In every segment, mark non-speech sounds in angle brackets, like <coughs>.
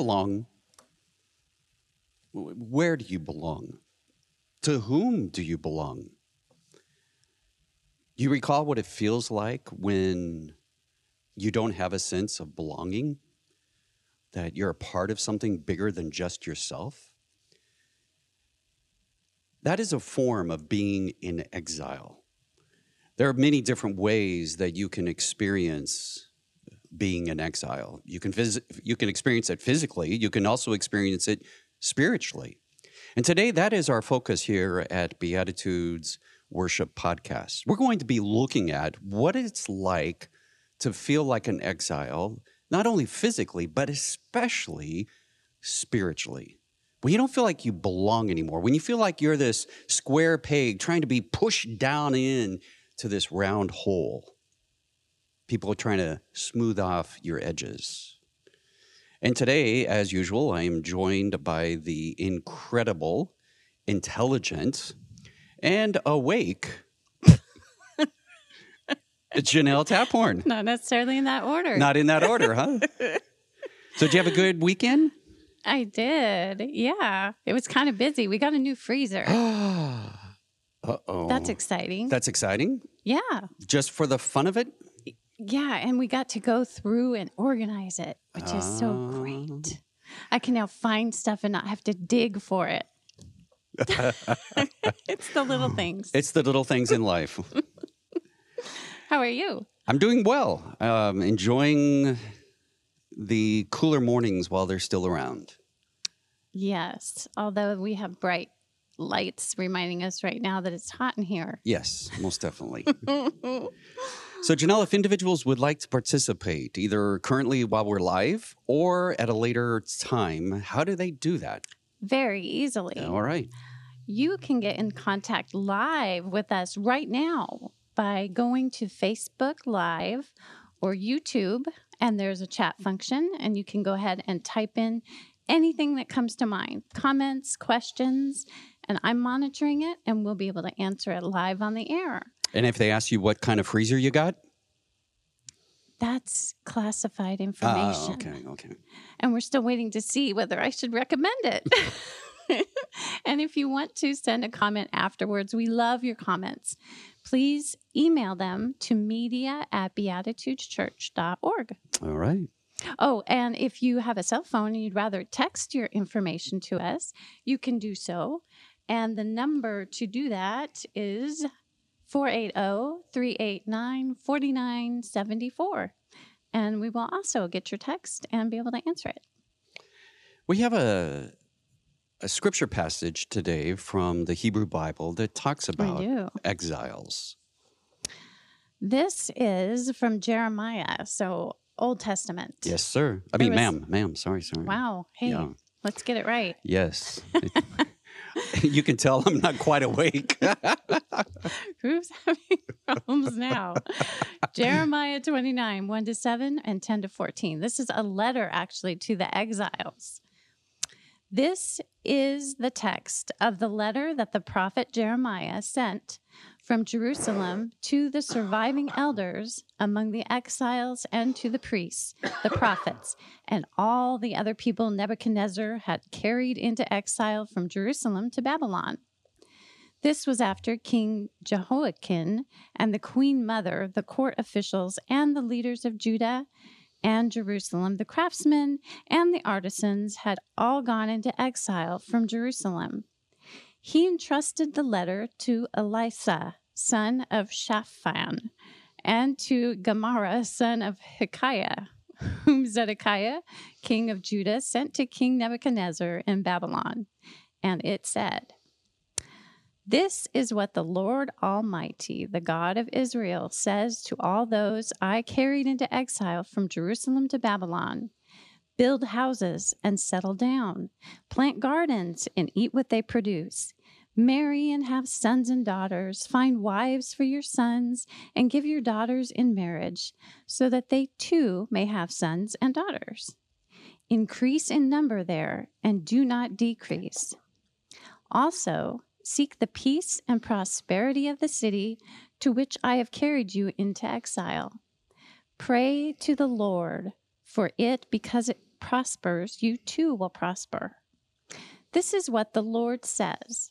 Belong? Where do you belong? To whom do you belong? You recall what it feels like when you don't have a sense of belonging? That you're a part of something bigger than just yourself? That is a form of being in exile. There are many different ways that you can experience being in exile. You can phys- you can experience it physically, you can also experience it spiritually. And today that is our focus here at Beatitudes Worship Podcast. We're going to be looking at what it's like to feel like an exile, not only physically, but especially spiritually. When you don't feel like you belong anymore, when you feel like you're this square peg trying to be pushed down in to this round hole, people are trying to smooth off your edges. And today, as usual, I am joined by the incredible, intelligent, and awake <laughs> Janelle Taphorn. Not necessarily in that order. Not in that order, huh? <laughs> so, did you have a good weekend? I did. Yeah. It was kind of busy. We got a new freezer. <gasps> uh oh. That's exciting. That's exciting. yeah. Just for the fun of it? Yeah. And we got to go through and organize it, which is so great. I can now find stuff and not have to dig for it. <laughs> it's the little things. It's the little things in life. <laughs> How are you? I'm doing well. Um, enjoying the cooler mornings while they're still around. Yes. Although we have bright lights reminding us right now that it's hot in here. Yes, most definitely. <laughs> so, Janelle, if individuals would like to participate, either currently while we're live or at a later time, how do they do that? Very easily. All right. You can get in contact live with us right now by going to Facebook Live or YouTube, and there's a chat function, and you can go ahead and type in anything that comes to mind comments, questions, and I'm monitoring it, and we'll be able to answer it live on the air. And if they ask you what kind of freezer you got? That's classified Ah, information. okay, okay. and we're still waiting to see whether I should recommend it. <laughs> and if you want to send a comment afterwards, we love your comments. Please email them to media at beatitudeschurch.org. All right. Oh, and if you have a cell phone and you'd rather text your information to us, you can do so. And the number to do that is 480 389 4974. And we will also get your text and be able to answer it. We have a a scripture passage today from the Hebrew Bible that talks about exiles. This is from Jeremiah, so Old Testament. Yes, sir. I mean, was- ma'am, ma'am. Sorry, sorry. Wow. Hey, Yeah. let's get it right. Yes. <laughs> <laughs> <laughs> you can tell I'm not quite awake. <laughs> Who's having <laughs> problems now? Jeremiah 29, 1 to 7 and 10 to 14. This is a letter actually to the exiles. This is the text of the letter that the prophet Jeremiah sent from Jerusalem to the surviving elders among the exiles and to the priests, the <coughs> prophets, and all the other people Nebuchadnezzar had carried into exile from Jerusalem to Babylon. This was after King Jehoiakim and the queen mother, the court officials, and the leaders of Judah and Jerusalem, the craftsmen and the artisans, had all gone into exile from Jerusalem. He entrusted the letter to Elisha, son of Shaphan, and to Gemariah, son of Hilkiah, whom Zedekiah, king of Judah, sent to King Nebuchadnezzar in Babylon. And it said, this is what the Lord Almighty, the God of Israel, says to all those I carried into exile from Jerusalem to Babylon Build houses and settle down, plant gardens and eat what they produce. Marry and have sons and daughters, find wives for your sons, and give your daughters in marriage, so that they too may have sons and daughters. Increase in number there, and do not decrease. Also, seek the peace and prosperity of the city to which I have carried you into exile. Pray to the Lord for it because it prospers, you too will prosper. This is what the Lord says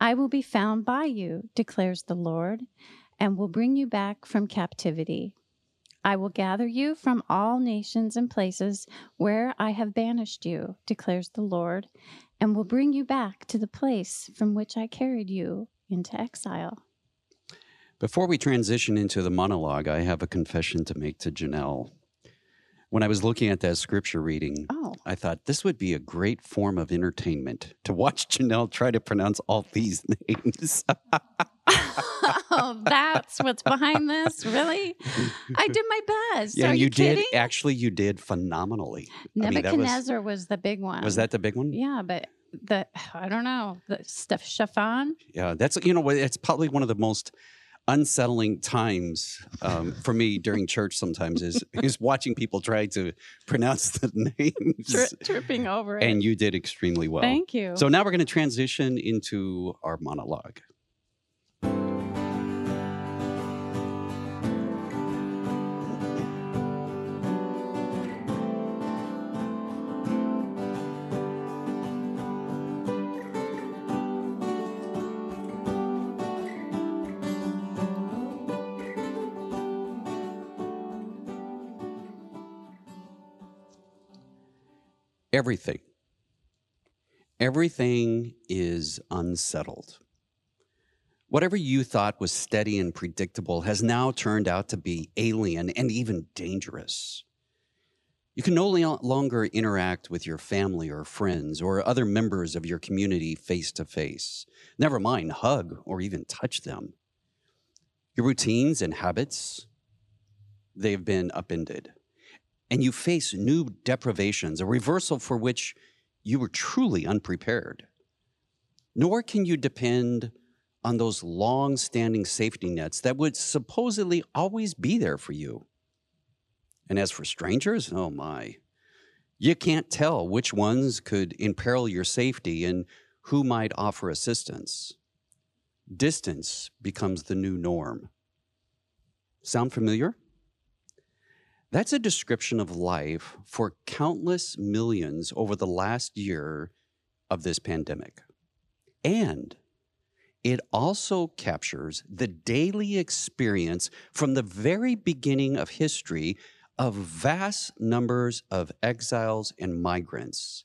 I will be found by you, declares the Lord, and will bring you back from captivity. I will gather you from all nations and places where I have banished you, declares the Lord, and will bring you back to the place from which I carried you into exile. Before we transition into the monologue, I have a confession to make to Janelle. When I was looking at that scripture reading, Oh, I thought this would be a great form of entertainment to watch <laughs> Janelle try to pronounce all these names. <laughs> oh that's what's behind this? Really? I did my best. yeah, Are you, did. kidding? Actually, you did phenomenally. I mean, that was- Nebuchadnezzar was, the big one. Was that the big one? Yeah, but the <sighs> I don't know the stuff chiffon. Yeah, that's you know it's probably one of the most unsettling times um, for me during church. Sometimes is <laughs> is watching people try to pronounce the names, Tri- tripping over it. and you did extremely well. Thank you. So now we're going to transition into our monologue. Everything. Everything is unsettled. Whatever you thought was steady and predictable has now turned out to be alien and even dangerous. You can no longer interact with your family or friends or other members of your community face to face, never mind hug or even touch them. Your routines and habits, they've been upended. And you face new deprivations, a reversal for which you were truly unprepared. Nor can you depend on those long standing safety nets that would supposedly always be there for you. And as for strangers, oh my, you can't tell which ones could imperil your safety and who might offer assistance. Distance becomes the new norm. Sound familiar? That's a description of life for countless millions over the last year of this pandemic. And it also captures the daily experience from the very beginning of history of vast numbers of exiles and migrants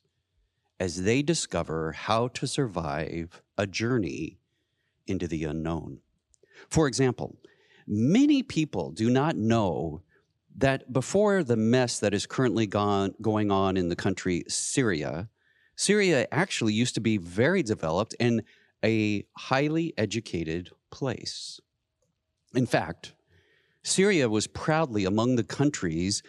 as they discover how to survive a journey into the unknown. For example, many people do not know that before the mess that is currently gone, going on in the country Syria, Syria actually used to be very developed and a highly educated place. In fact, Syria was proudly among the countries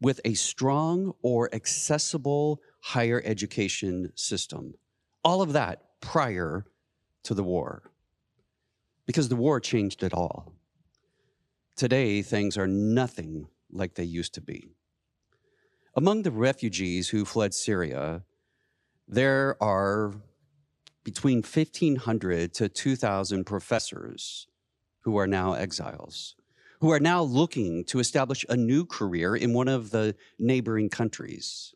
with a strong or accessible higher education system. All of that prior to the war, because the war changed it all. Today, things are nothing like they used to be. Among the refugees who fled Syria, there are between 1,500 to 2,000 professors who are now exiles, who are now looking to establish a new career in one of the neighboring countries,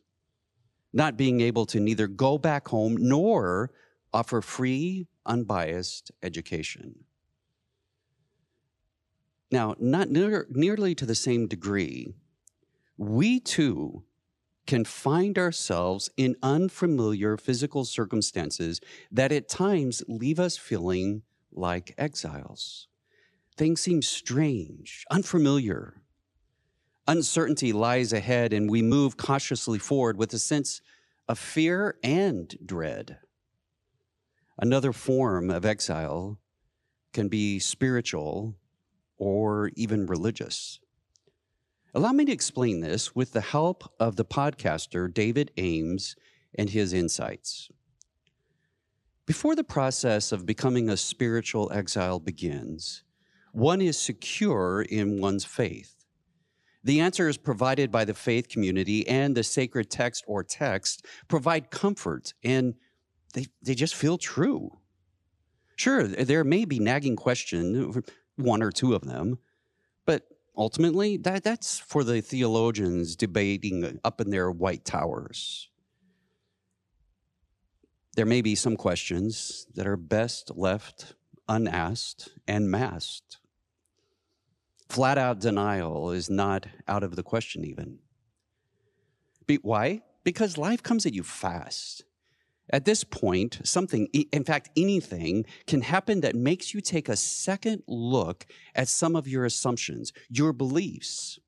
not being able to neither go back home nor offer free, unbiased education. Now, not near, nearly to the same degree, we too can find ourselves in unfamiliar physical circumstances that at times leave us feeling like exiles. Things seem strange, unfamiliar. Uncertainty lies ahead, and we move cautiously forward with a sense of fear and dread. Another form of exile can be spiritual or even religious. Allow me to explain this with the help of the podcaster David Ames and his insights. Before the process of becoming a spiritual exile begins, one is secure in one's faith. The answer is provided by the faith community and the sacred text or text provide comfort and they, they just feel true. Sure, there may be nagging questions, one or two of them, but ultimately that, that's for the theologians debating up in their white towers. There may be some questions that are best left unasked and masked. Flat out denial is not out of the question, even. Be, why? Because life comes at you fast. At this point, something, in fact, anything can happen that makes you take a second look at some of your assumptions, your beliefs.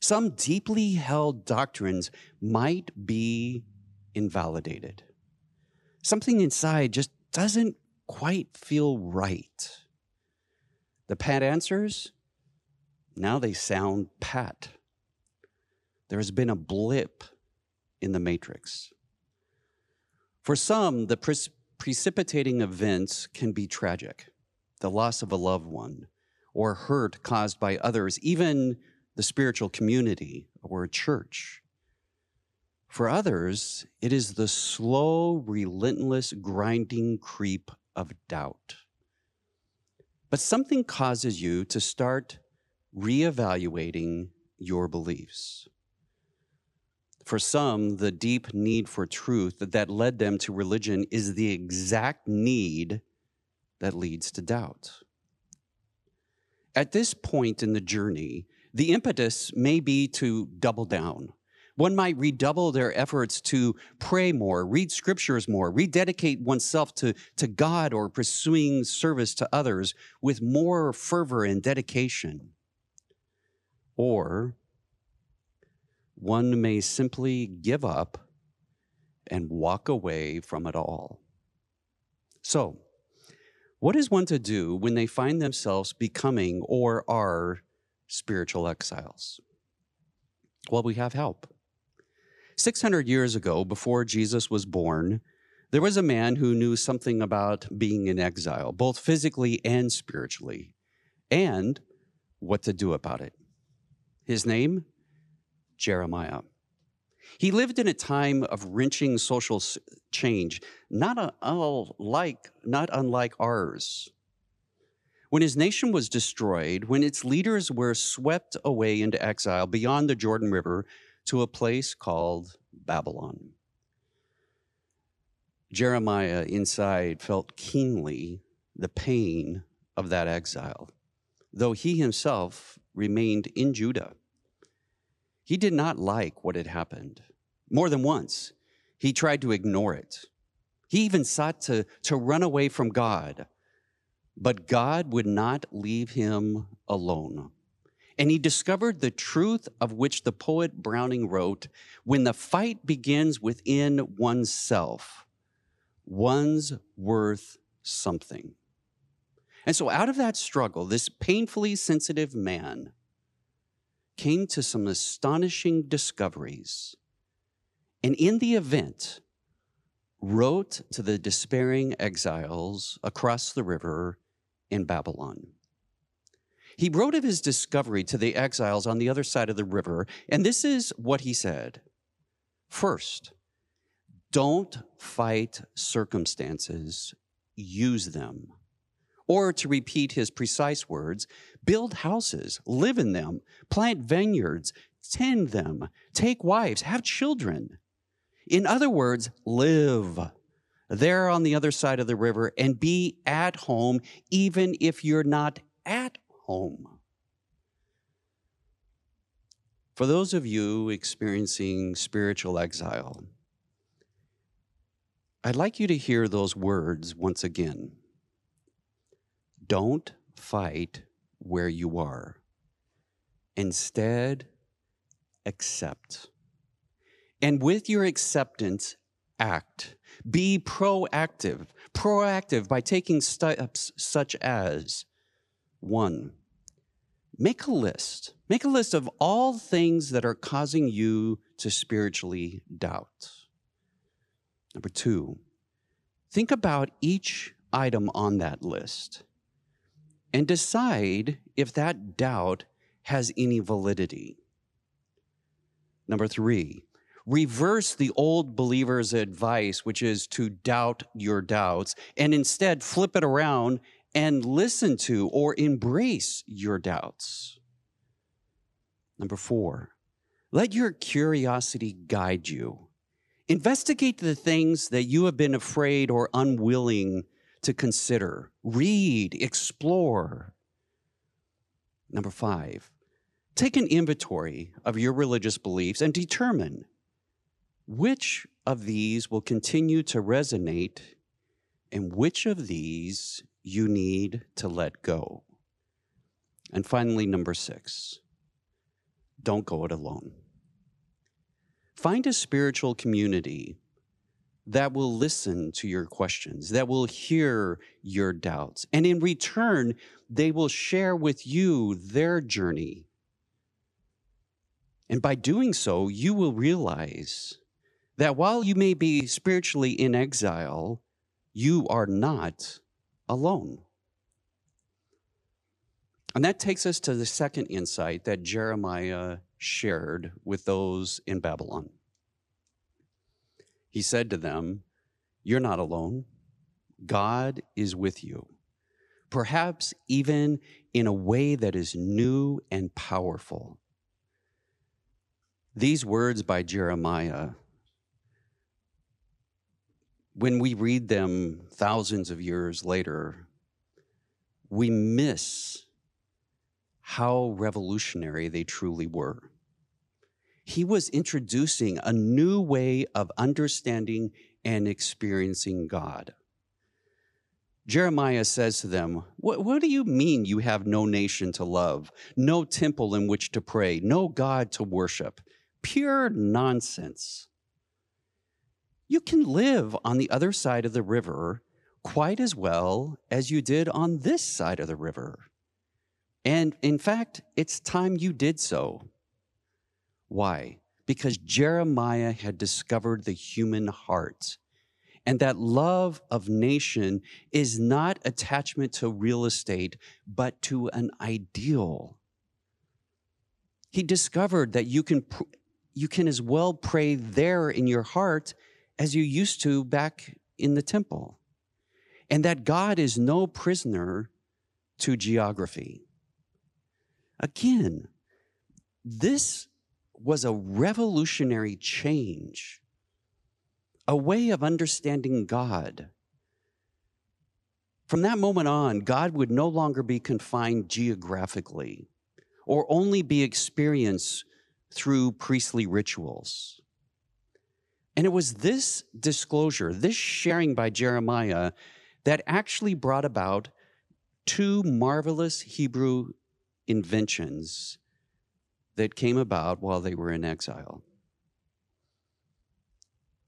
Some deeply held doctrines might be invalidated. Something inside just doesn't quite feel right. The pat answers, now they sound pat. There has been a blip in the matrix. For some, the pre- precipitating events can be tragic the loss of a loved one, or hurt caused by others, even the spiritual community or a church. For others, it is the slow, relentless, grinding creep of doubt. But something causes you to start reevaluating your beliefs. For some, the deep need for truth that led them to religion is the exact need that leads to doubt. At this point in the journey, the impetus may be to double down. One might redouble their efforts to pray more, read scriptures more, rededicate oneself to, to God or pursuing service to others with more fervor and dedication. Or one may simply give up and walk away from it all. So, what is one to do when they find themselves becoming or are spiritual exiles? Well, we have help. 600 years ago, before Jesus was born, there was a man who knew something about being in exile, both physically and spiritually, and what to do about it. His name? Jeremiah. He lived in a time of wrenching social change, not, unlike, not unlike ours. When his nation was destroyed, when its leaders were swept away into exile beyond the Jordan River to a place called Babylon. Jeremiah inside felt keenly the pain of that exile, though he himself remained in Judah. He did not like what had happened. More than once, he tried to ignore it. He even sought to, to run away from God, but God would not leave him alone. And he discovered the truth of which the poet Browning wrote when the fight begins within oneself, one's worth something. And so, out of that struggle, this painfully sensitive man came to some astonishing discoveries. And in the event, wrote to the despairing exiles across the river in Babylon. He wrote of his discovery to the exiles on the other side of the river, and this is what he said First, don't fight circumstances, use them. Or to repeat his precise words, build houses, live in them, plant vineyards, tend them, take wives, have children. In other words, live there on the other side of the river and be at home, even if you're not at home. For those of you experiencing spiritual exile, I'd like you to hear those words once again. Don't fight where you are. Instead, accept. And with your acceptance, act. Be proactive. Proactive by taking steps such as one, make a list. Make a list of all things that are causing you to spiritually doubt. Number two, think about each item on that list and decide if that doubt has any validity. Number three, reverse the old believer's advice, which is to doubt your doubts, and instead flip it around and listen to or embrace your doubts. Number four, let your curiosity guide you. Investigate the things that you have been afraid or unwilling to consider. Read, explore. Number five, take an inventory of your religious beliefs and determine which of these will continue to resonate and which of these you need to let go. And finally, number six, don't go it alone. Find a spiritual community that will listen to your questions, that will hear your doubts. And in return, they will share with you their journey. And by doing so, you will realize that while you may be spiritually in exile, you are not alone. And that takes us to the second insight that Jeremiah shared with those in Babylon. He said to them, You're not alone. God is with you, perhaps even in a way that is new and powerful. These words by Jeremiah when we read them thousands of years later, we miss how revolutionary they truly were. He was introducing a new way of understanding and experiencing God. Jeremiah says to them, what, what, do you mean you have no nation to love, no temple in which to pray, no God to worship? Pure nonsense you can live on the other side of the river quite as well as you did on this side of the river. And in fact, it's time you did so. Why? Because Jeremiah had discovered the human heart and that love of nation is not attachment to real estate, but to an ideal. He discovered that you can, you can as well pray there in your heart as you used to back in the temple, and that God is no prisoner to geography. Again, this was a revolutionary change, a way of understanding God. From that moment on, God would no longer be confined geographically or only be experienced through priestly rituals. And it was this disclosure, this sharing by Jeremiah, that actually brought about two marvelous Hebrew inventions that came about while they were in exile.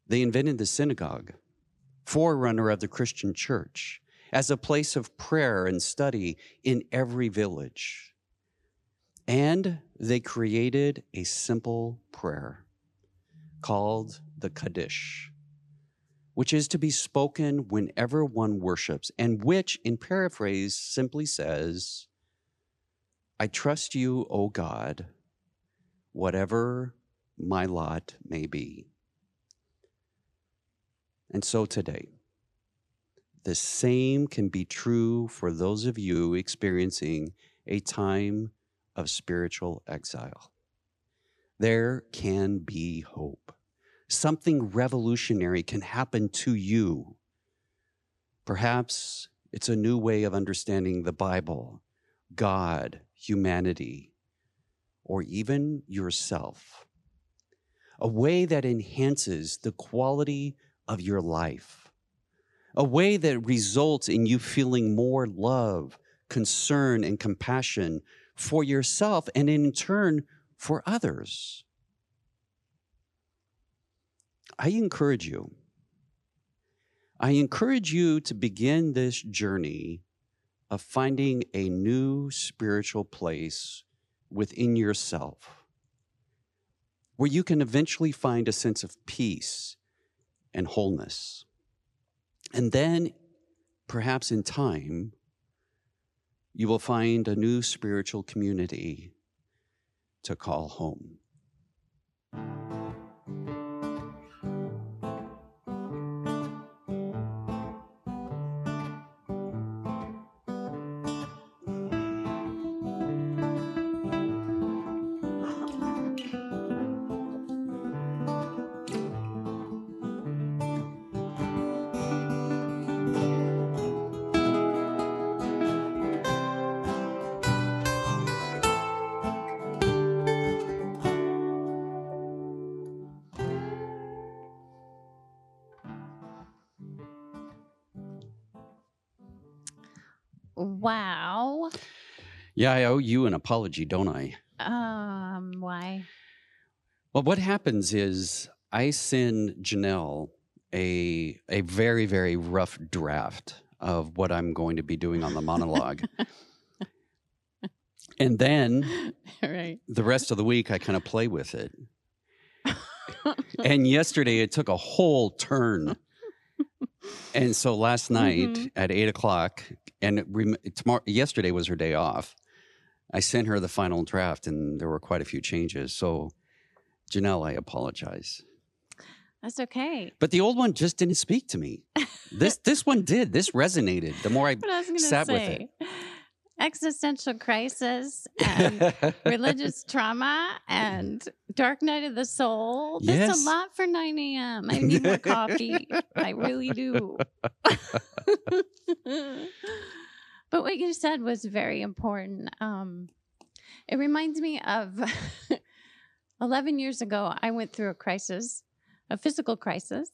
They invented the synagogue, forerunner of the Christian church, as a place of prayer and study in every village. And they created a simple prayer called the Kaddish, which is to be spoken whenever one worships, and which, in paraphrase, simply says, I trust you, O God, whatever my lot may be. And so today, the same can be true for those of you experiencing a time of spiritual exile. There can be hope something revolutionary can happen to you. Perhaps it's a new way of understanding the Bible, God, humanity, or even yourself. A way that enhances the quality of your life. A way that results in you feeling more love, concern, and compassion for yourself and in turn for others. I encourage you. I encourage you to begin this journey of finding a new spiritual place within yourself where you can eventually find a sense of peace and wholeness. And then, perhaps in time, you will find a new spiritual community to call home. Wow. Yeah, I owe you an apology, don't I? Um, why? Well, what happens is I send Janelle a a very very rough draft of what I'm going to be doing on the monologue. <laughs> and then right. the rest of the week I kind of play with it. <laughs> and yesterday it took a whole turn. And so last night Mhm. at eight o'clock, and rem- tomorrow, yesterday was her day off. I sent her the final draft, and there were quite a few changes. So, Janelle, I apologize, That's okay. but the old one just didn't speak to me. This this one did. This resonated. The more I <laughs> I was going to sat with say. Existential crisis and <laughs> religious trauma and dark night of the soul. That's Yes. a lot for 9 a.m. I <laughs> need more coffee. I really do. <laughs> but what you said was very important. Um, it reminds me of 11 years ago, I went through a crisis, a physical crisis,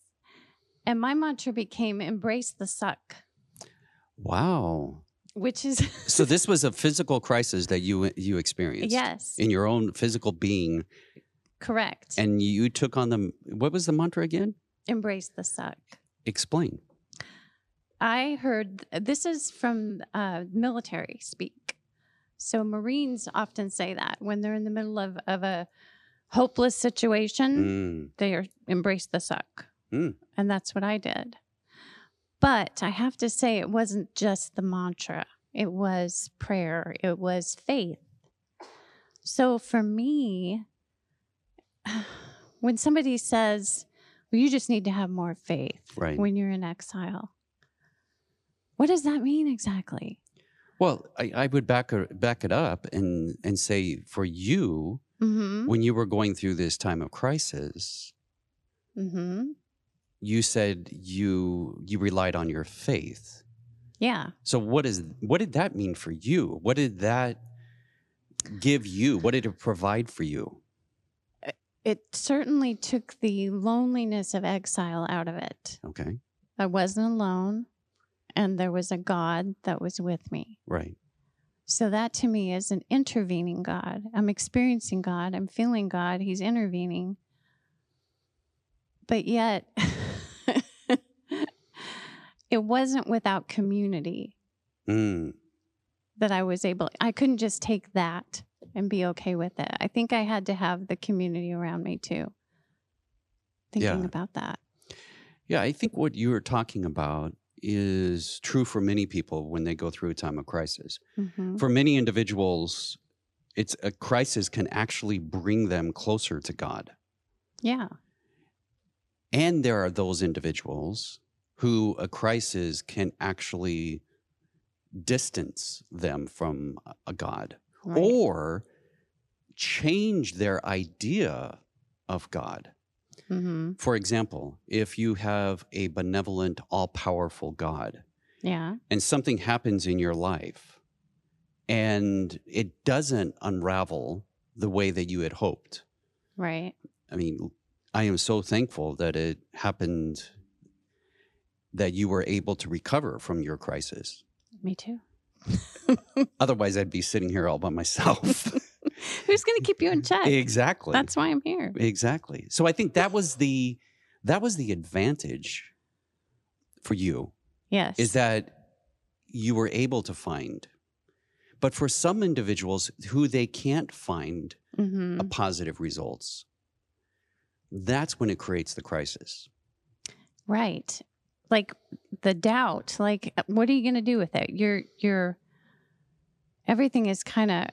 and my mantra became embrace the suck, wow. Which is, So this <laughs> was a physical crisis that you you experienced. yes, In your own physical being, correct. and you took on the what was the mantra again? embrace the suck. Explain. I heard this is from uh, military speak. So Marines often say that when they're in the middle of, of a hopeless situation, Mm. they are, embrace the suck. Mm. And that's what I did. But I have to say, it wasn't just the mantra, it was prayer, it was faith. So for me, <sighs> when somebody says, well, you just need to have more faith Right. when you're in exile, what does that mean exactly? Well, I, I would back back it up and and say for you Mm-hmm. when you were going through this time of crisis, Mm-hmm. You said you you relied on your faith. Yeah. So what is what did that mean for you? What did that give you? What did it provide for you? Uh, it certainly took the loneliness of exile out of it. Okay. I wasn't alone, and there was a God that was with me. Right. So that to me is an intervening God. I'm experiencing God. I'm feeling God. He's intervening. But yet, <laughs> it wasn't without community Mm. that I was able, I couldn't just take that and be okay with it. I think I had to have the community around me too. Thinking Yeah. about that. Yeah, I think what you're talking about is true for many people when they go through a time of crisis. hmm For many individuals, it's a crisis can actually bring them closer to God. Yeah. And there are those individuals who a crisis can actually distance them from a- God Right. or change their idea of God. hmm For example, if you have a benevolent, all powerful God Yeah. and something happens in your life and it doesn't unravel the way that you had hoped, Right. I mean, I am so thankful that it happened that you were able to recover from your crisis. Me too. <laughs> Otherwise, I'd be sitting here all by myself. <laughs> Who's going to keep you in check? exactly. That's why I'm here. exactly. So I think that was the that was the advantage for you Yes. is that you were able to find. But for some individuals who they can't find hmm a positive results, that's when it creates the crisis. Right. Like the doubt, like what are you going to do with it? You're you're everything is kind of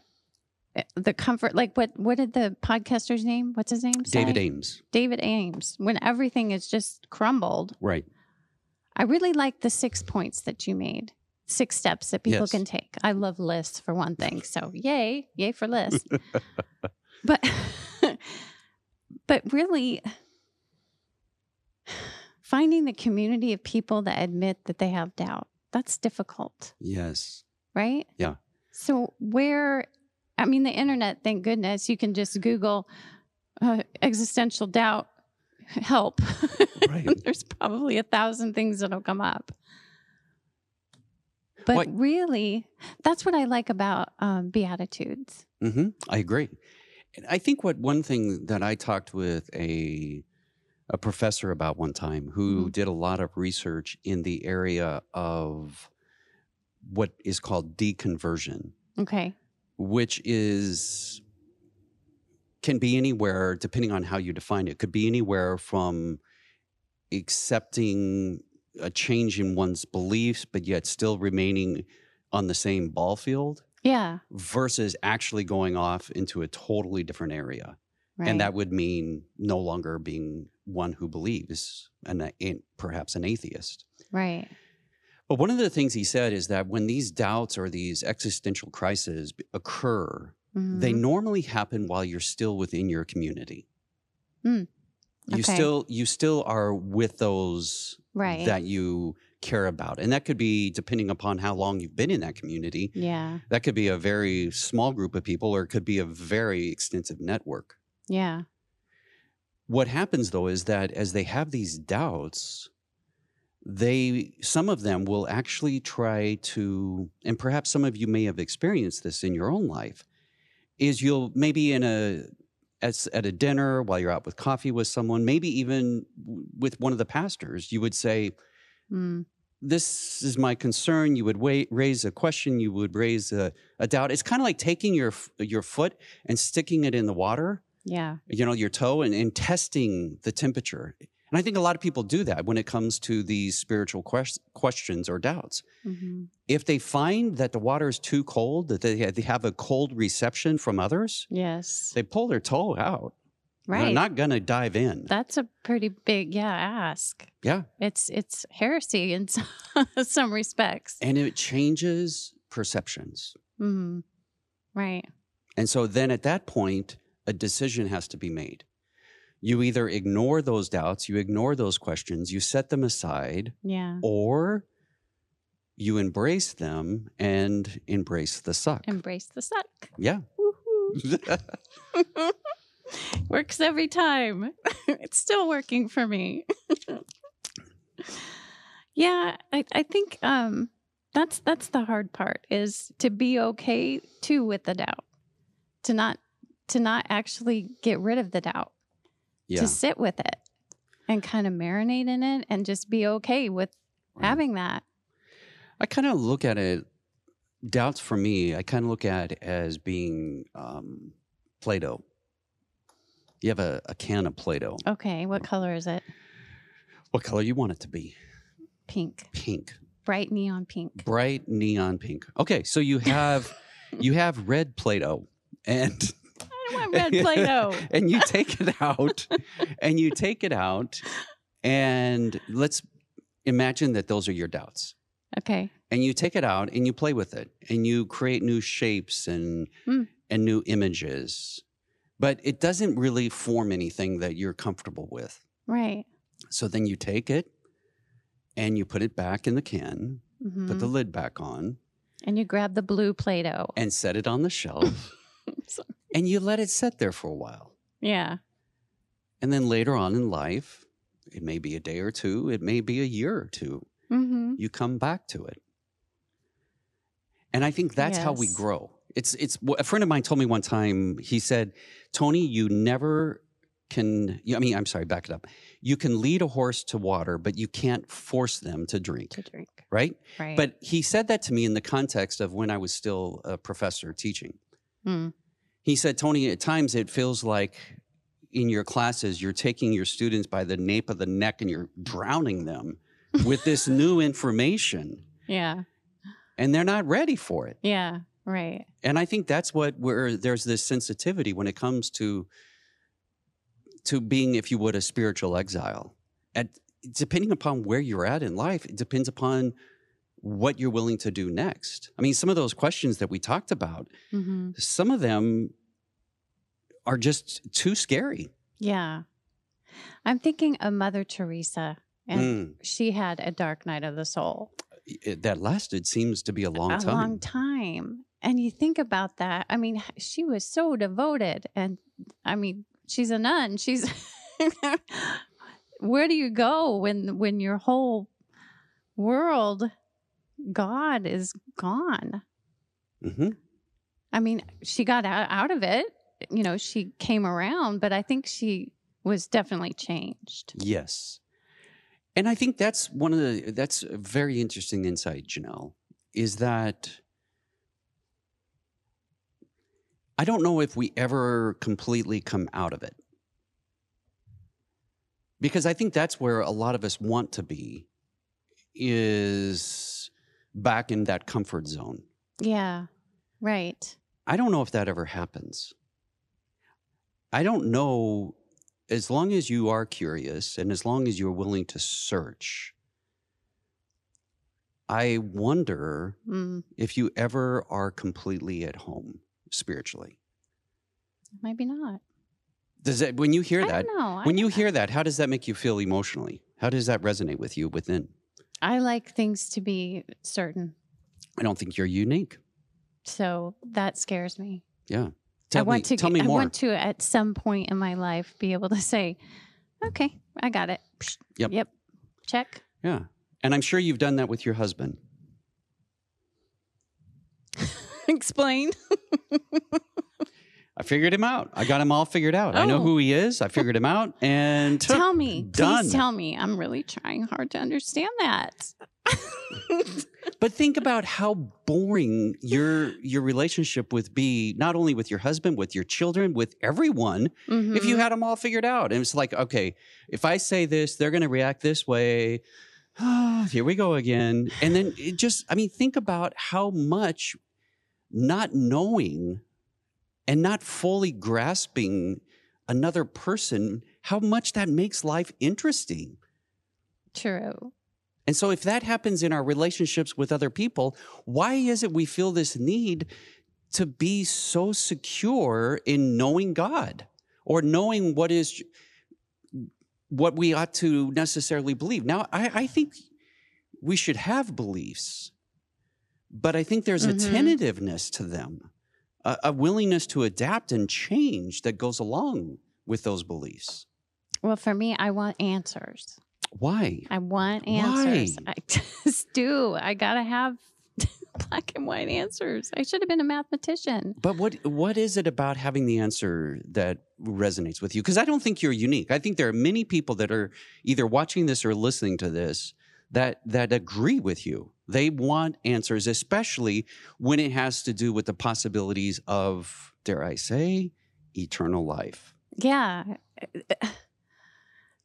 eh, the comfort like what what did the podcaster's name? What's his name? David? Ames. David Ames. When everything is just crumbled. Right. I really like the six points that you made. Six steps that people Yes. can take. I love lists for one thing. So <laughs> yay, yay for lists. <laughs> but <laughs> but really finding the community of people that admit that they have doubt. That's difficult, Yes. right? Yeah. So where I mean the internet, thank goodness, you can just Google uh, existential doubt help. <laughs> Right. There's probably a thousand things that'll come up. But What- really, that's what I like about um, Beatitudes. hmm I agree. And I think what one thing that I talked with a a professor about one time who Mhm. did a lot of research in the area of what is called deconversion, Okay. which is can be anywhere depending on how you define it. Could be anywhere from accepting a change in one's beliefs, but yet still remaining on the same ball field Yeah. versus actually going off into a totally different area. Right. And that would mean no longer being one who believes and perhaps an atheist. right. But one of the things he said is that when these doubts or these existential crises occur, they Mhm. normally happen while you're still within your community. Mm. You still you still are with those right. that you care about. And that could be depending upon how long you've been in that community. yeah. That could be a very small group of people or it could be a very extensive network. Yeah. What happens though is that as they have these doubts, they some of them will actually try to and perhaps some of you may have experienced this in your own life is you'll maybe in a at, at a dinner while you're out with coffee with someone maybe even with one of the pastors you would say Mm. this is my concern. You would wait, raise a question you would raise a, a doubt. It's kind of like taking your your foot and sticking it in the water Yeah. you know your toe and, and testing the temperature and i think a lot of people do that when it comes to these spiritual ques- questions or doubts hmm if they find that the water is too cold that they, they have a cold reception from others Yes. they pull their toe out Right. they're not going to dive in That's a pretty big yeah ask. yeah It's it's heresy in <laughs> some, some respects. and it changes perceptions hmm Right. And so then at that point, a decision has to be made. You either ignore those doubts, you ignore those questions, you set them aside, Yeah. or you embrace them and embrace the suck. Embrace the suck. yeah. <laughs> Works every time. <laughs> it's still working for me. <laughs> yeah, I, I think um that's that's the hard part is to be okay too with the doubt. To not to not actually get rid of the doubt. yeah. To sit with it and kind of marinate in it and just be okay with Right. having that. I kind of look at it, doubts for me, I kind of look at it as being um, Play Doh. You have a, a can of Play Doh. Okay, what color is it? What color you want it to be? Pink. Pink. Bright neon pink. bright neon pink. Okay, so you have <laughs> you have red Play-Doh and I <laughs> want red Play-Doh. <laughs> and you take it out and you take it out and let's imagine that those are your doubts. Okay. And you take it out and you play with it and you create new shapes and Mm. and new images. But it doesn't really form anything that you're comfortable with. Right. So then you take it and you put it back in the can, Mhm. put the lid back on, and you grab the blue Play-Doh. and set it on the shelf <laughs> and you let it sit there for a while. yeah. And then later on in life, it may be a day or two, it may be a year or two, Mm-hmm. you come back to it. And I think that's how we grow. It's it's a friend of mine told me one time, he said, "Tony, you never can I mean, I'm sorry, back it up. You can lead a horse to water, but you can't force them to drink." To drink. right? Right. But he said that to me in the context of when I was still a professor teaching. Mm. He said, Tony, at times it feels like in your classes, you're taking your students by the nape of the neck and you're drowning them with <laughs> this new information, yeah. and they're not ready for it. Yeah. Right. And I think that's what where there's this sensitivity when it comes to to being, if you would, a spiritual exile. At depending upon where you're at in life, it depends upon what you're willing to do next. I mean, some of those questions that we talked about, hmm some of them are just too scary. Yeah. I'm thinking of Mother Teresa, and Mm. she had a dark night of the soul. It- that lasted seems to be a long a time. long time. And you think about that. I mean, she was so devoted. And I mean, she's a nun. She's <laughs> where do you go when when your whole world, God is gone? hmm I mean, she got out, out of it. You know, she came around, but I think she was definitely changed. Yes. And I think that's one of the that's a very interesting insight, Janelle, is that I don't know if we ever completely come out of it. Because I think that's where a lot of us want to be is back in that comfort zone. Yeah. Right. I don't know if that ever happens. I don't know as long as you are curious and as long as you're willing to search. I wonder Mm, if you ever are completely at home spiritually. maybe not. Does that when you hear that. When you hear that, how does that make you feel emotionally? How does that resonate with you within? I like things to be certain. I don't think you're unique. So that scares me. Yeah. Tell I want me, to tell me I more. want to at some point in my life be able to say, "Okay, I got it." Yep. Yep. Check. yeah. And I'm sure you've done that with your husband. <laughs> Explain. <laughs> I figured him out. I got him all figured out. I know Oh. who he is. I figured him out and tell me. done. Please tell me. I'm really trying hard to understand that. <laughs> But think about how boring your your relationship would be, not only with your husband, with your children, with everyone, if you Mhm. had them all figured out. And it's like, okay, if I say this, they're going to react this way. <sighs> Here we go again. And then it just, I mean, think about how much not knowing and not fully grasping another person, how much that makes life interesting. True. And so, if that happens in our relationships with other people, why is it we feel this need to be so secure in knowing God or knowing what is what we ought to necessarily believe? Now, I, I think we should have beliefs, but I think there's Mhm. a tentativeness to them, a, a willingness to adapt and change that goes along with those beliefs. Well, for me, I want answers. Why? I want answers. Why? answers. I <laughs> just do. I gotta have <laughs> black and white answers. I should have been a mathematician. But what what is it about having the answer that resonates with you? Because I don't think you're unique. I think there are many people that are either watching this or listening to this that that agree with you. They want answers, especially when it has to do with the possibilities of, dare I say, eternal life. Yeah.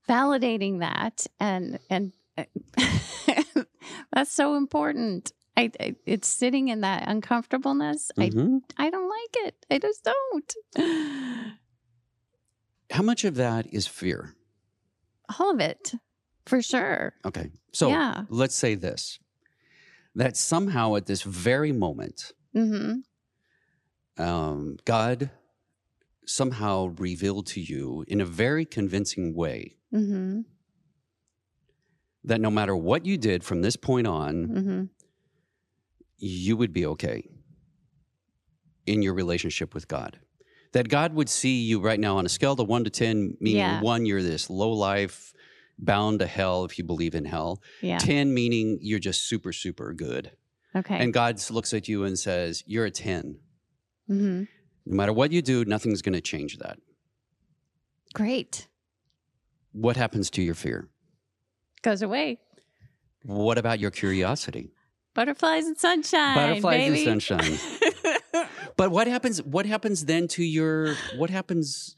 Validating that and and <laughs> that's so important. I, I it's sitting in that uncomfortableness. Mhm. I I don't like it. I just don't. How much of that is fear? All of it, for sure. Okay, so yeah. let's say this: that somehow at this very moment, Mm-hmm. um, God somehow revealed to you in a very convincing way Mm-hmm. that no matter what you did from this point on, Mm-hmm. you would be okay in your relationship with God. That God would see you right now on a scale of one to 10, meaning Yeah. one, you're this low life, bound to hell if you believe in hell. Yeah. 10, meaning you're just super, super good. Okay. And God looks at you and says, You're a 10. mm-hmm. No matter what you do, nothing's going to change that. Great. What happens to your fear? Goes away. What about your curiosity? Butterflies and sunshine. Butterflies baby. and sunshine. <laughs> But what happens? What happens then to your? What happens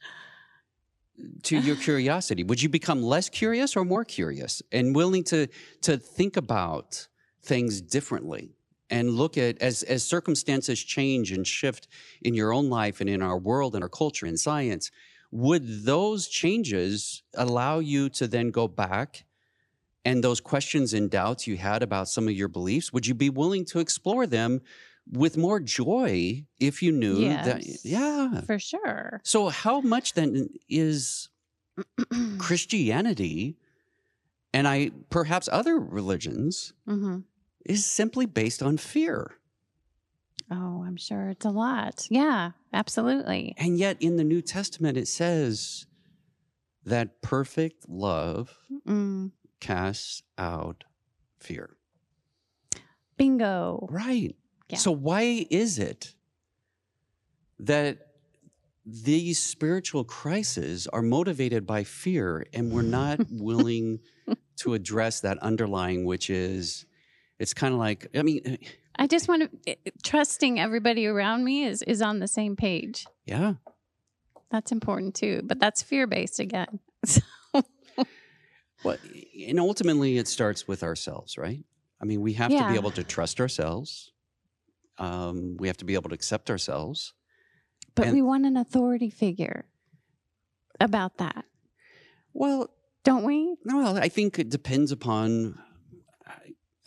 to your curiosity? Would you become less curious or more curious and willing to to think about things differently and look at as as circumstances change and shift in your own life and in our world and our culture and science? Would those changes allow you to then go back? And those questions and doubts you had about some of your beliefs, would you be willing to explore them with more joy if you knew that yeah For sure. so how much then is <clears throat> christianity and i perhaps other religions hmm is simply based on fear Oh, I'm sure it's a lot. Yeah, absolutely. and yet in the new testament it says that perfect love Mm. casts out fear Bingo. right Yeah. so why is it that these spiritual crises are motivated by fear and we're not <laughs> willing to address that underlying which is it's kind of like i mean uh, I just want to eh, trusting everybody around me is is on the same page. yeah That's important too, but that's fear based again. <laughs> well and ultimately it starts with ourselves right i mean we have to be able to trust ourselves um, we have to be able to accept ourselves But And- we want an authority figure about that, well don't we? Well, I think it depends upon.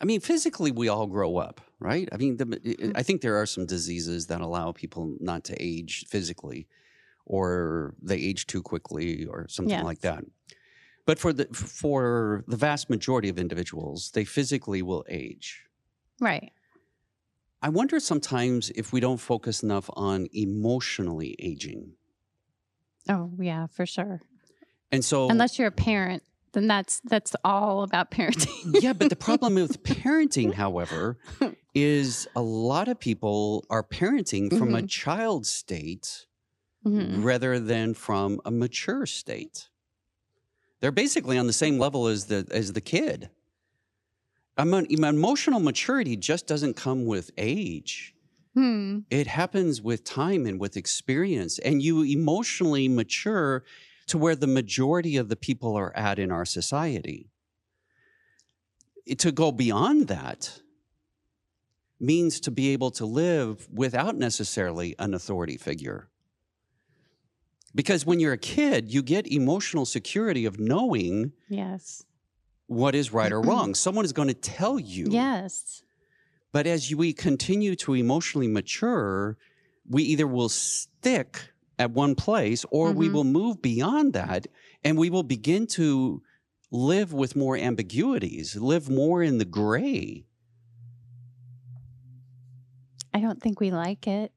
I- mean, physically, we all grow up, right? I mean, the, I think there are some diseases that allow people not to age physically, or they age too quickly, or something Yes. like that. But for the for the vast majority of individuals, they physically will age. Right. I wonder sometimes if we don't focus enough on emotionally aging, Oh, yeah, for sure. and so Unless you're a parent, then that's that's all about <laughs> parenting. yeah, but the problem with <laughs> parenting, however, is a lot of people are parenting from a Mhm. child state Mhm. rather than from a mature state. They're basically on the same level as the as the kid. Emo- Emotional maturity just doesn't come with age. Hmm. It happens with time and with experience, and you emotionally mature to where the majority of the people are at in our society. To go beyond that means to be able to live without necessarily an authority figure. Because when you're a kid, you get emotional security of knowing Yes. What is right or wrong. <clears throat> Someone is going to tell you. Yes. But as you- we continue to emotionally mature, we either will stick at one place or we Mhm. will move beyond that and we will begin to live with more ambiguities, live more in the gray. I don't think we like it.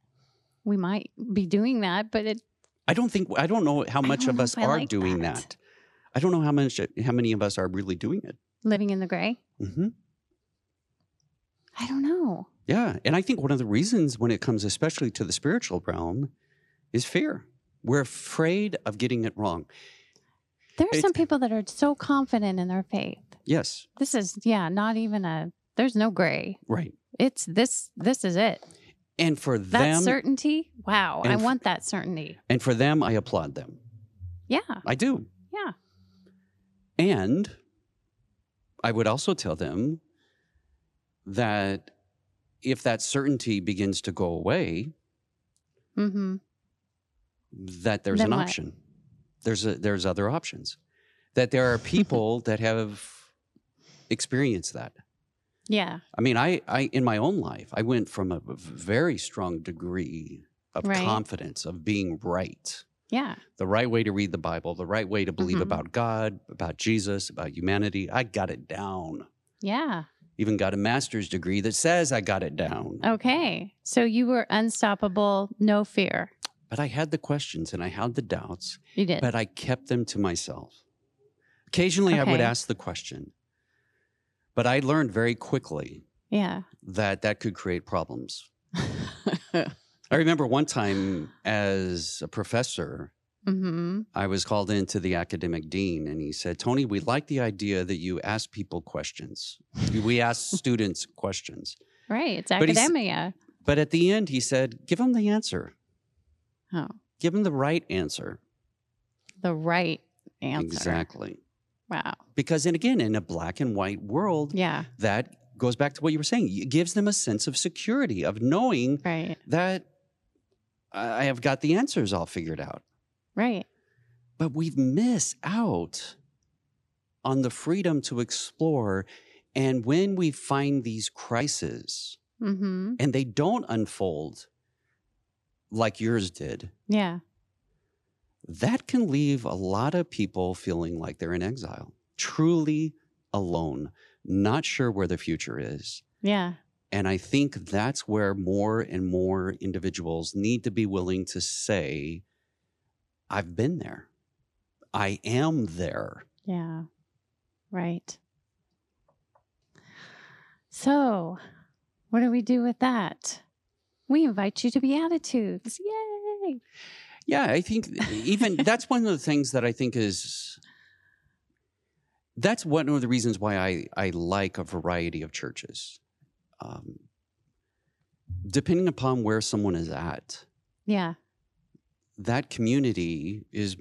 We might be doing that, but it I don't think I don't know how much of us are like doing that. that. I don't know how much how many of us are really doing it. living in the gray. hmm I don't know. Yeah, and I think one of the reasons when it comes especially to the spiritual realm is fear. We're afraid of getting it wrong. There are It- some people that are so confident in their faith. Yes, This is yeah, not even a there's no gray. right. It's this this is it. And for That them certainty? Wow, I want that certainty. and for them I applaud them. Yeah. I do. Yeah. And I would also tell them that if that certainty begins to go away, Mhm. that there's Then an what? option. There's a, there's other options. That there are people <laughs> that have experienced that. Yeah. I mean, I, I in my own life, I went from a very strong degree of Right. confidence of being right. Yeah. The right way to read the Bible, the right way to believe Mhm. about God, about Jesus, about humanity. I got it down. Yeah. Even got a master's degree that says I got it down. Okay. So you were unstoppable, no fear. But I had the questions and I had the doubts, You did. but I kept them to myself. Occasionally I would ask the question, but I learned very quickly yeah. that that could create problems. <laughs> I remember one time as a professor, Mm-hmm. I was called into the academic dean and he said, Tony, we like the idea that you ask people questions. we ask <laughs> students questions. Right. It's But academia. But at the end, he said, give them the answer. Oh, Give them the right answer. the right answer. Exactly. Wow. Because, and again, in a black and white world, Yeah. that goes back to what you were saying. It gives them a sense of security, of knowing Right. that I have got the answers all figured out. Right. But we've missed out on the freedom to explore. And when we find these crises Mm-hmm. and they don't unfold like yours did, Yeah. that can leave a lot of people feeling like they're in exile, truly alone, not sure where the future is. Yeah. And I think that's where more and more individuals need to be willing to say, I've been there. I am there. Yeah. Right. So, what do we do with that? We invite you to Beatitudes. Yay. Yeah, I think even that's one of the things that I think is that's one of the reasons why I, I like a variety of churches. Um, depending upon where someone is at, Yeah. that community is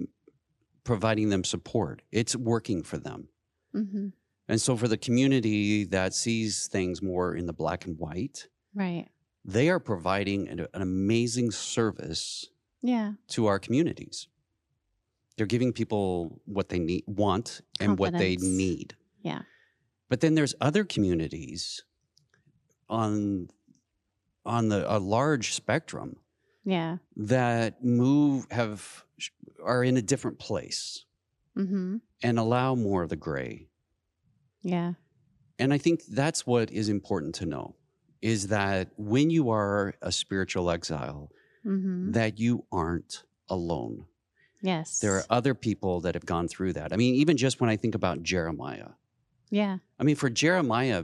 providing them support. It's working for them. Mm-hmm. And so, for the community that sees things more in the black and white, Right. they are providing an, an amazing service Yeah. to our communities. They're giving people what they need, want, and what they need. Yeah. But then there's other communities on on the a large spectrum Yeah. that move have are in a different place Mm-hmm. and allow more of the gray. Yeah. And I think that's what is important to know is that when you are a spiritual exile, Mm-hmm. that you aren't alone. Yes. There are other people that have gone through that. I mean, even just when I think about Jeremiah, Yeah. I mean, for Jeremiah,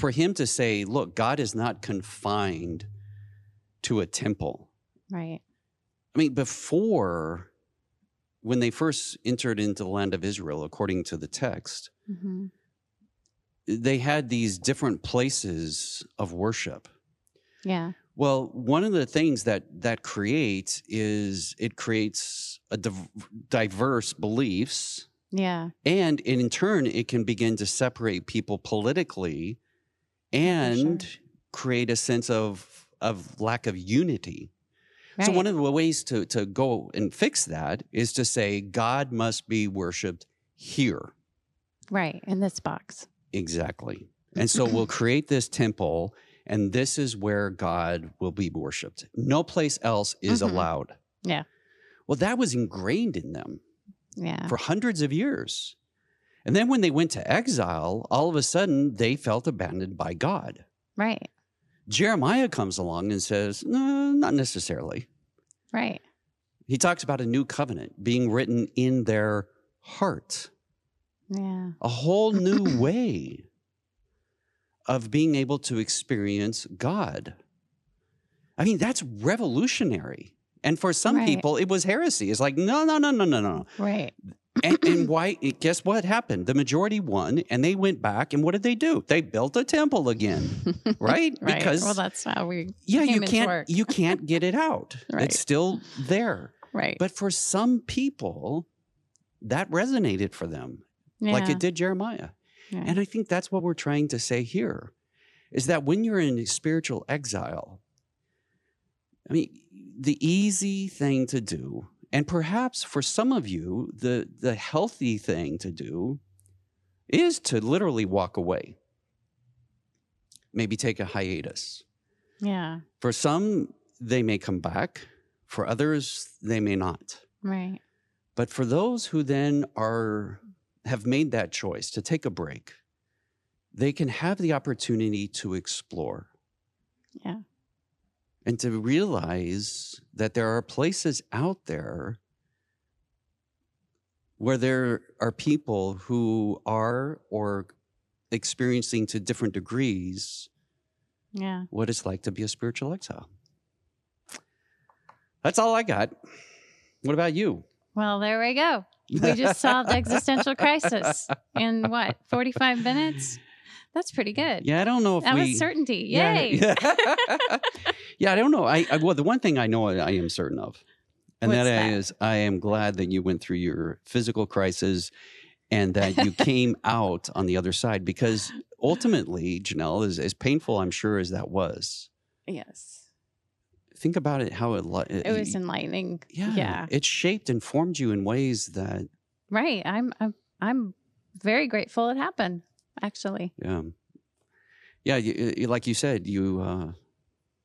for him to say, look, God is not confined to a temple. Right. I mean, before when they first entered into the land of Israel, according to the text, Mm-hmm. they had these different places of worship. Yeah. Well, one of the things that that creates is it creates a div- diverse beliefs, Yeah. and in turn, it can begin to separate people politically, and create a sense of of lack of unity. Right. So one of the ways to to go and fix that is to say God must be worshipped here. right in this box. Exactly. And so we'll <clears throat> create this temple, and this is where God will be worshiped. No place else is Mhm. allowed. Yeah. Well, that was ingrained in them Yeah. for hundreds of years. And then when they went to exile, all of a sudden they felt abandoned by God. Right. Jeremiah comes along and says, No, not necessarily. Right. He talks about a new covenant being written in their heart. Yeah. a whole new <clears throat> way of being able to experience God. I mean, that's revolutionary. And for some Right. people, it was heresy. It's like, no, no, no, no, no, no. Right. And, and <laughs> why? Guess what happened? The majority won, and they went back, and what did they do? They built a temple again, <laughs> right? Right. Because well, that's how we. yeah, you can't you can't <laughs> get it out. Right. It's still there. Right. But for some people, that resonated for them, like it did Jeremiah. Yeah. And I think that's what we're trying to say here is that when you're in spiritual exile, I mean, the easy thing to do, and perhaps for some of you, the, the healthy thing to do is to literally walk away. Maybe take a hiatus. yeah. For some, they may come back. For others, they may not. Right. But for those who then are have made that choice to take a break, they can have the opportunity to explore Yeah. And to realize that there are places out there where there are people who are or experiencing to different degrees Yeah. what it's like to be a spiritual exile. That's all I got. What about you? Well, there we go. We just solved <laughs> existential crisis in what, 45 minutes? That's pretty good. Yeah, I don't know if that we. was certainty. Yeah, Yay. Yeah. <laughs> <laughs> yeah, I don't know. I, I well, the one thing I know I am certain of, and that that? is, I am glad that you went through your physical crisis, and that you came <laughs> out on the other side. Because ultimately, Janelle, as as painful I'm sure as that was, Yes. think about it. How it li- It was enlightening. yeah, yeah. it shaped and formed you in ways that Right. I'm I'm I'm very grateful it happened, actually. yeah, yeah. You, you- like you said, you. Uh,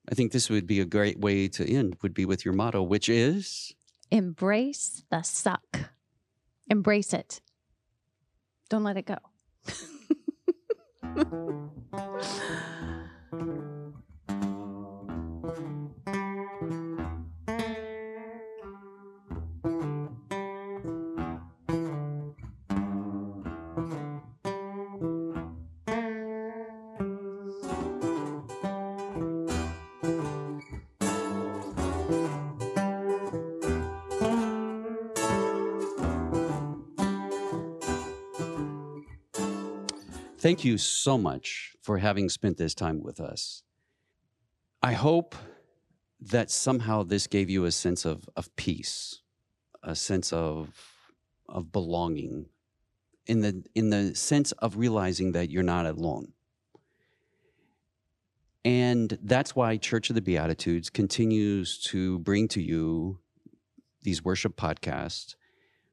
I think this would be a great way to end. Would be with your motto, which is. Embrace the suck. Embrace it. Don't let it go. <laughs> Thank you so much for having spent this time with us. I hope that somehow this gave you a sense of, of peace, a sense of, of belonging, in the, in the sense of realizing that you're not alone. And that's why Church of the Beatitudes continues to bring to you these worship podcasts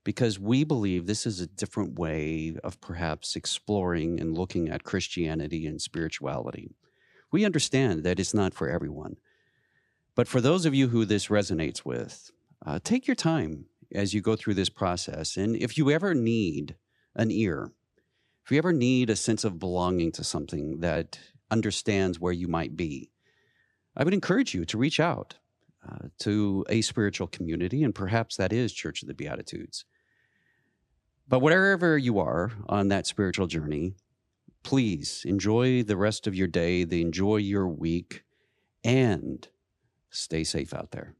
because we believe this is a different way of perhaps exploring and looking at Christianity and spirituality. We understand that it's not for everyone. But for those of you who this resonates with, uh, take your time as you go through this process. And if you ever need an ear, if you ever need a sense of belonging to something that understands where you might be, I would encourage you to reach out uh, to a spiritual community, and perhaps that is Church of the Beatitudes. But wherever you are on that spiritual journey, please enjoy the rest of your day, enjoy your week, and stay safe out there.